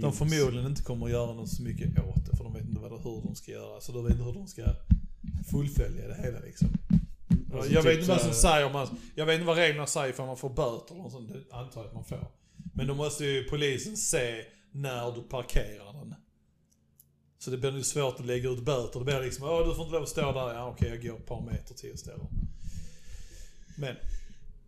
De förmodligen inte kommer att göra något så mycket åt det för de vet inte vad, hur de ska göra. Så de vet inte hur de ska fullfölja det hela liksom. Alltså, jag typ vet inte vad som säger om man, Jag vet inte vad reglerna säger för man får böter eller något sånt. Det antar jag att man får. Men då måste ju polisen se när du parkerar den. Så det blir ju svårt att lägga ut böter. Det blir liksom, ja du får inte lov att stå där. Ja okej, jag går ett par meter till och ställer. Men,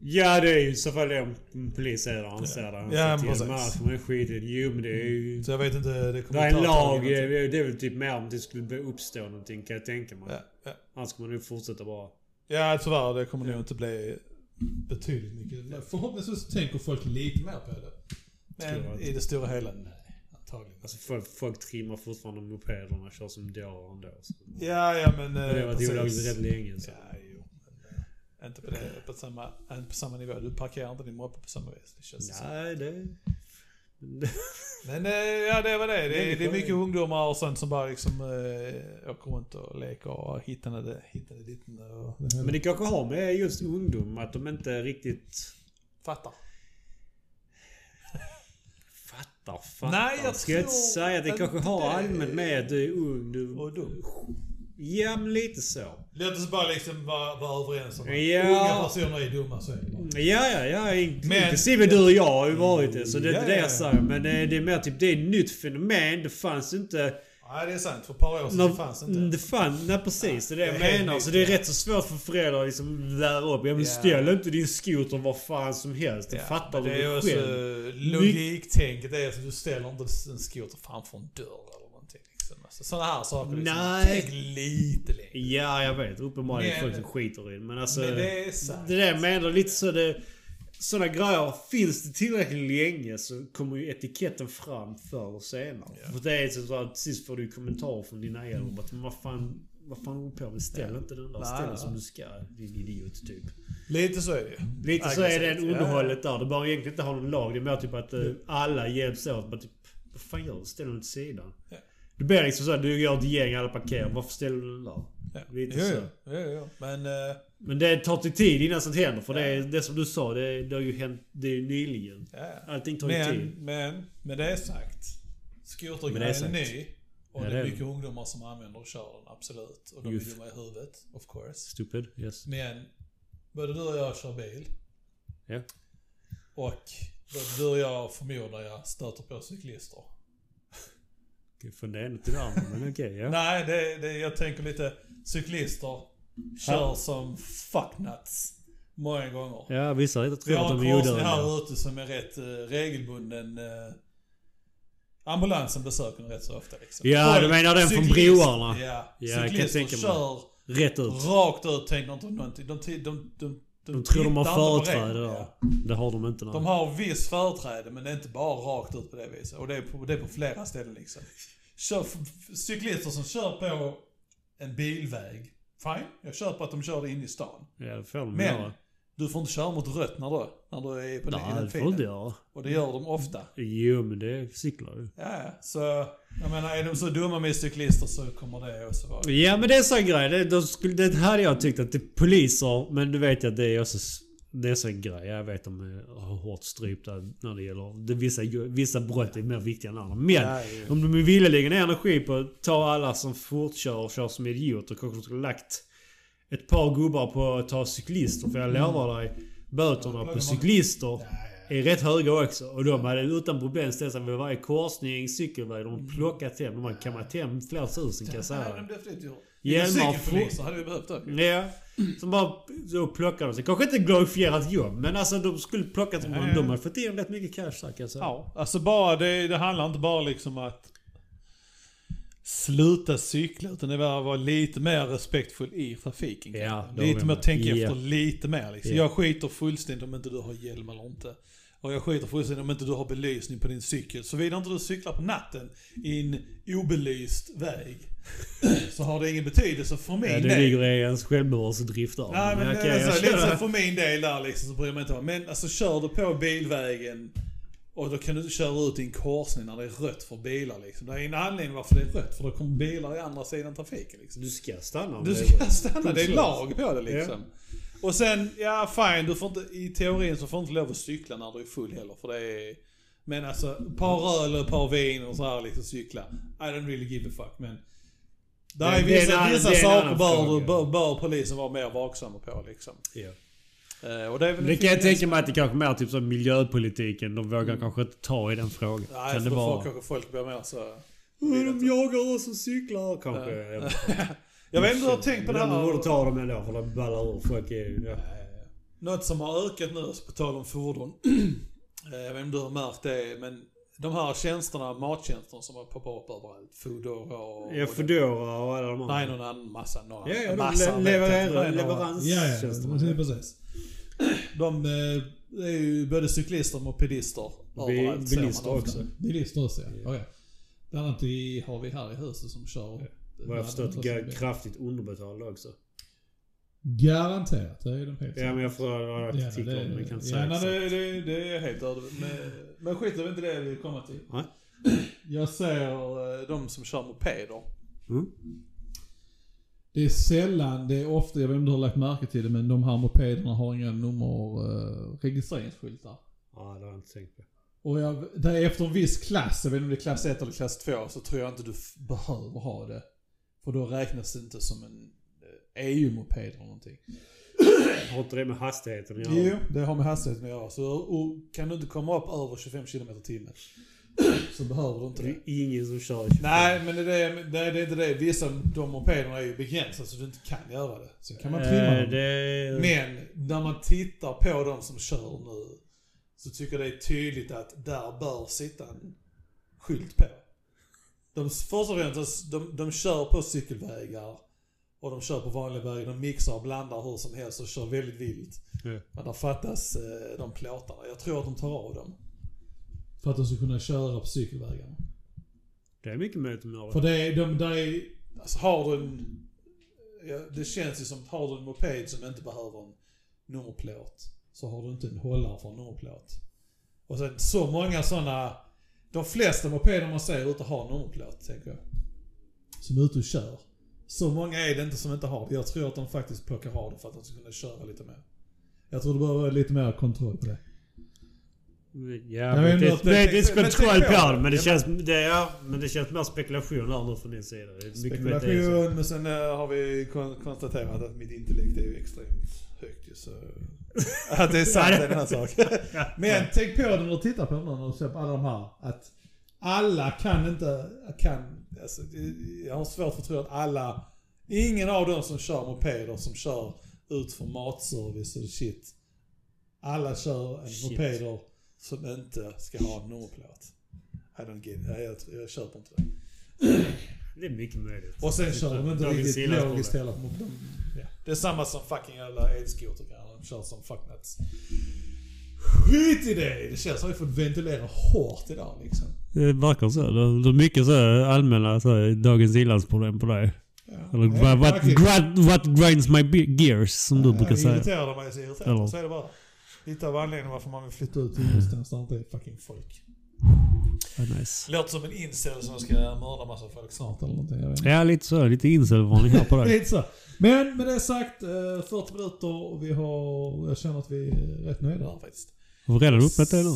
Ja det är ju i så fall det om en polis är där han ser det. Ja, men till precis. dem, "Ah, får man skita i det." Jo men det är ju... så jag vet inte, det Det kommer är att en ta ett tag lag. Det är väl typ mer om det skulle bli uppstå någonting kan jag tänka mig. Ja, ja. Annars kommer man nog fortsätta bara. Ja, tyvärr. Det kommer nog inte bli betydligt mycket. Men Förhoppningsvis tänker folk lite mer på det. Men i det stora hela, nej. Antagligen. Alltså folk, folk trimmar fortfarande mopederna kör som dårar ändå. Så. Ja, ja men... Men det har varit precis. olagligt rätt länge. Så. Ja, jo. Men, eh, inte på, det, på, samma, inte på samma nivå. Du parkerar inte din moppe på samma vis. Det känns så. Nej det... <laughs> Men eh, ja, det var det. Det, det är mycket är- ungdomar och sånt som bara liksom äh, åker runt och leker och hittade ditten och det hela. Men det kanske har med just ungdom att de inte riktigt Fattar. Fattar. fattar. Nej, jag Ska jag inte säga det kanske har allmänt med att du är ung. Du... Och dum. Ja men lite så. Låt oss bara liksom vara, vara överens om att Ja. unga personer är dumma, så är det bara. Ja, ja, ja. Inklusive du och jag har ju varit det. Så det är Ja, inte det ja, jag ja. säger. Men det är, det är mer typ, det är ett nytt fenomen. Det fanns inte... Nej, det är sant. För ett par år sedan det fanns inte. Det fanns, nej precis. Det är det jag det är menar. Så det är rätt så svårt för föräldrar att liksom lära upp. Ja men Ja. ställ inte din skoter var fan som helst. Det fattar du det är också själv. logiktänket är att du ställer inte en skoter framför en dörr eller någonting. Liksom. Alltså, sådana här saker. Liksom. Nej. Tänk lite längre. Ja, jag vet. Uppenbarligen folk som skiter i det. Men alltså... Men det är sant. Det där jag menar lite så det... Sådana grejer, finns det tillräckligt länge så kommer ju etiketten fram förr eller senare. Ja. För det är så att till sist får du kommentarer från dina äldre. Vad fan, vad fan håller du på med? Ställ Ja. inte den där. Ställ den som du ska. Din idiot typ. Lite så är det ju. Lite så är det underhållet där. Det behöver egentligen inte ha någon lag. Det är mer typ att eh, alla hjälps åt. Bara typ, vad fan gör du? Ställ den åt sidan. Ja. Det blir liksom så att du gör ett gäng, alla parkerar. Varför ställer du den där? Ja. Lite jo, så. jo, jo, jo. Men... eh, Men det tar till tid innan sånt händer. För det är det som du sa, det, det har ju hänt det är ju nyligen. ja, ja. Allting tar ju Men, tid. men, med det sagt. Det Skotergrejen är sagt. ny. Och Ja, det det är är mycket det. ungdomar som använder och kör den, absolut. Och de är Youth. dumma i huvudet, of course. Stupid, yes. Men både du och jag kör bil. Ja. Och både du och jag förmodar jag stöter på cyklister. Från det ena till det andra, men okej. ja. <laughs> Nej, det, det, jag tänker lite cyklister kör Ja. som fucknuts. Många gånger. Ja, vissa Vi tror att har en de är korsning odödliga. här ute som är rätt uh, regelbunden. Uh, ambulansen besöker den rätt så ofta liksom. Ja, Folk- du menar den från broarna? Ja, Ja, cyklister kör Rätt ut. rakt ut, tänker inte någonting. De, de, de, de, De tror de har på företräde där. ja. Det har de inte. De Nej. har viss företräde men det är inte bara rakt ut på det viset. Och det är på, det är på flera ställen liksom. Kör, cyklister som kör på en bilväg. Fine, jag köper att de kör in i stan. Ja, det får de Men göra. du får inte köra mot rött när du, när du är på den, i Nej, det får inte filen. göra. Och det gör de ofta. Jo, men det cyklar ju. Ja, så jag menar är de så dumma med cyklister så kommer det också vara... Ja men det är sån grej. Det, de skulle, det hade jag tyckt att det är poliser, men du vet jag att det är också... Det är en sån grej. Jag vet de har hårt strypta när det gäller... Det, vissa, vissa brott är mer viktiga än andra. Men Ja, ja. om de ville lägga ner energi på att ta alla som fortkör och kör som idioter kanske skulle lagt ett par gubbar på att ta cyklister. För jag lovar dig, böterna på cyklister är rätt höga också. Och de hade utan problem ställt sig vid varje korsning, cykelväg. De plockat hem. De har kammat hem flera tusen kan jag säga. Hade. Hjälmar Cykelpoliser hade vi behövt också. Ja. Som bara så plockar de sig. Kanske inte glorifierat jobb, men alltså de skulle plockat ja. De har fått in rätt mycket cash jag säga. Ja, alltså bara det, det handlar inte bara liksom att sluta cykla utan det var att vara lite mer respektfull i trafiken. Ja, lite mer tänka Ja. efter lite mer liksom. Ja. Jag skiter fullständigt om inte du har hjälm eller inte. Och jag skiter fullständigt om inte du har belysning på din cykel. Såvida inte du cyklar på natten i en obelyst väg. <clears throat> Så har det ingen betydelse för min Ja, det del. ligger i ens självbevarelsedrift där. Nej men okej, alltså, jag lite så kör. för min del där liksom så bryr mig inte om. Men alltså kör du på bilvägen och då kan du inte köra ut i en korsning när det är rött för bilar liksom. Det är en anledning varför det är rött. För då kommer bilar i andra sidan trafiken liksom. Du ska stanna. Du det ska stanna, det är lag på det liksom. Och sen, ja fine, du får inte, i teorin så får du inte lov att cykla när du är full heller. För det är, men alltså, ett par öl och ett par vin och så här liksom cykla. I don't really give a fuck men. Det- är vissa, annan- vissa saker bör, bör, bör polisen vara mer vaksamma på liksom. Eh, och det Det kan jag tänka mig att det kanske är mer typ som miljöpolitiken. De vågar kanske inte ta i den frågan. Mm. Nej, kan för det vara? kanske folk blir mer så... "Åh, De jagar oss och cyklar kanske. Ja. Jag vet inte. <laughs> Jag vet inte hur du har tänkt på det Men de borde här. ta dem ändå för de ballar ur. Folk är... Ja. Något som har ökat nu, på tal om fordon. <clears throat> Eh, Jag vet inte om du har märkt det, men de här tjänsterna, mattjänsterna som har poppat upp överallt. Foodora och... Ja, Foodora och alla de andra. Nej, någon annan massa. Någon Ja, ja, de massa, le- några-. Ja, ja, precis. <clears throat> De eh, är ju både cyklister och mopedister Bi- överallt, bilister också. Bilister också, ja. ja. Bland annat i, har vi här i huset som kör. Vad jag förstått kraftigt underbetalda också. Garanterat, det är de helt Ja men jag får ha Ja, artiklar det- om det. kan inte Ja, säga nej, exakt. det, det, det är helt öde. Men, men skit det är inte det vill komma till. Nej. Jag ser eh, de som kör mopeder. Mm. Det är sällan, det är ofta, jag vet inte om du har lagt märke till det, men de här mopederna har inga nummer, eh, registreringsskyltar. Ja, det har jag inte tänkt på. Och jag, det är efter en viss klass, jag vet inte om det är klass 1 eller klass 2, så tror jag inte du behöver ha det. För då räknas det inte som en EU-moped eller någonting. Har inte det med hastigheten att göra? Jo, det har med hastigheten att göra. Så och kan du inte komma upp över 25 km timmen <clears throat> så behöver du inte Det det. är ingen som kör 25. Nej, men det är, det, är, det är inte det. Vissa de mopederna är ju begränsade så du inte kan göra det. Sen kan man trimma Eh, dem. det... Men när man tittar på de som kör nu så tycker jag det är tydligt att där bör sitta en skylt på. De, först och främst, de, de kör på cykelvägar och de kör på vanliga vägar. De mixar och blandar hur som helst och kör väldigt vilt. Ja. Men där fattas eh, de plåtarna. Jag tror att de tar av dem. För att de ska kunna köra på cykelvägarna. det är mycket möjligt att göra För det är, de, där är, alltså har du en, ja, det känns ju som, har du en moped som inte behöver en nummerplåt, så har du inte en hållare för en nummerplåt. Och sen så många sådana, de flesta mopeder man ser ute har nummerplåt, tänker jag. Som är ute och kör. Så många är det inte som inte har det. Jag tror att de faktiskt plockar av det för att de ska kunna köra lite mer. Jag tror det behöver vara lite mer kontroll på det. Ja, men det, inte, det, det, är kontroll på det. det. Men det känns, det, ja, men det känns mer spekulation där nu från din sida. Det det. Spekulation, men sen eh, har vi kon- konstaterat att mitt intellekt är ju extremt högt ju, så... <laughs> Att det är sant är en annan sak. Men tänk på det när du tittar på dem när du ser på alla de här. Att alla kan inte, kan, Alltså, jag har svårt för att tro att alla... Ingen av dem som kör mopeder som kör ut för matservice och shit. Alla kör en Shit. mopeder som inte ska ha nummerplåt. I don't get it. Jag, jag, jag köper inte det. Det är mycket möjligt. Och sen kör de inte riktigt logiskt heller. för De, ja. Det är samma som fucking jävla elskotergrejer. De kör som fucknuts. Skit i det! Det känns som att vi fått ventilera hårt idag liksom. Det verkar så. Det är mycket så allmänna så, dagens ilandsproblem på dig. Ja. Eller Ja, what, what, what, grinds my gears, som du brukar Ja, säga. Irriterar de mig så irriterar Eller- Så är det bara. Lite av anledningen varför man vill flytta ut till ingenstans där det inte är fucking folk. Ja, nice. Låter som en incel som ska mörda massa folk snart. Eller någonting. Jag vet inte. Ja, lite så. Lite incelvarning här på dig. <laughs> Lite så. Men med det sagt, eh, 40 minuter och vi har, jag känner att vi är rätt nöjda. Ja, faktiskt. Har vi redan öppnat det nu?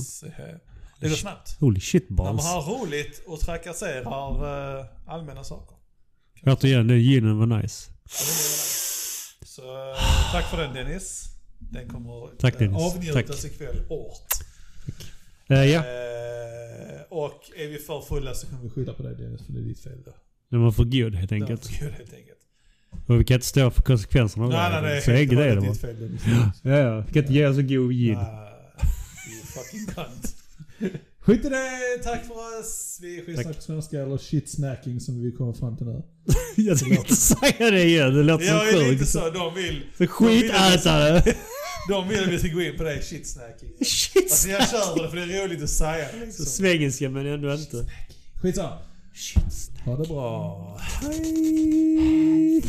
Eh, Det går snabbt. Holy shit När man balls. har roligt och trakasserar eh, allmänna saker. Återigen, den ginen var nice. Ja, det är nice. Så eh, tack för den Dennis. Den kommer Tack, eh, Dennis. avnjutas Tack. ikväll hårt. Eh, ja, Eh, och är vi för fulla så kommer vi skyller på dig Dennis, för det är ditt fel då. den var för god helt Den enkelt. får helt enkelt. Och vi kan inte stå för konsekvenserna av Nej, nej, nej. Så helt enkelt är det hållet bara. ditt fel Dennis. Ja, ja. Vi kan inte ge oss en god gin. Nej, you fucking cunt. Skit i det, tack för oss. Vi är skitsnack. på svenska eller shit snacking som vi kommer fram till nu. <laughs> Jag tänkte inte säga det igen. Det låter Jag så är lite sjukt. så, de vill... För skitätare. <laughs> De vill att vi ska gå in på det shitsnacking. <laughs> Shit. Alltså jag kör det för det är roligt att säga Så liksom. svengelska men ändå inte. Skitsamma. Shit. Ha det bra. Hej.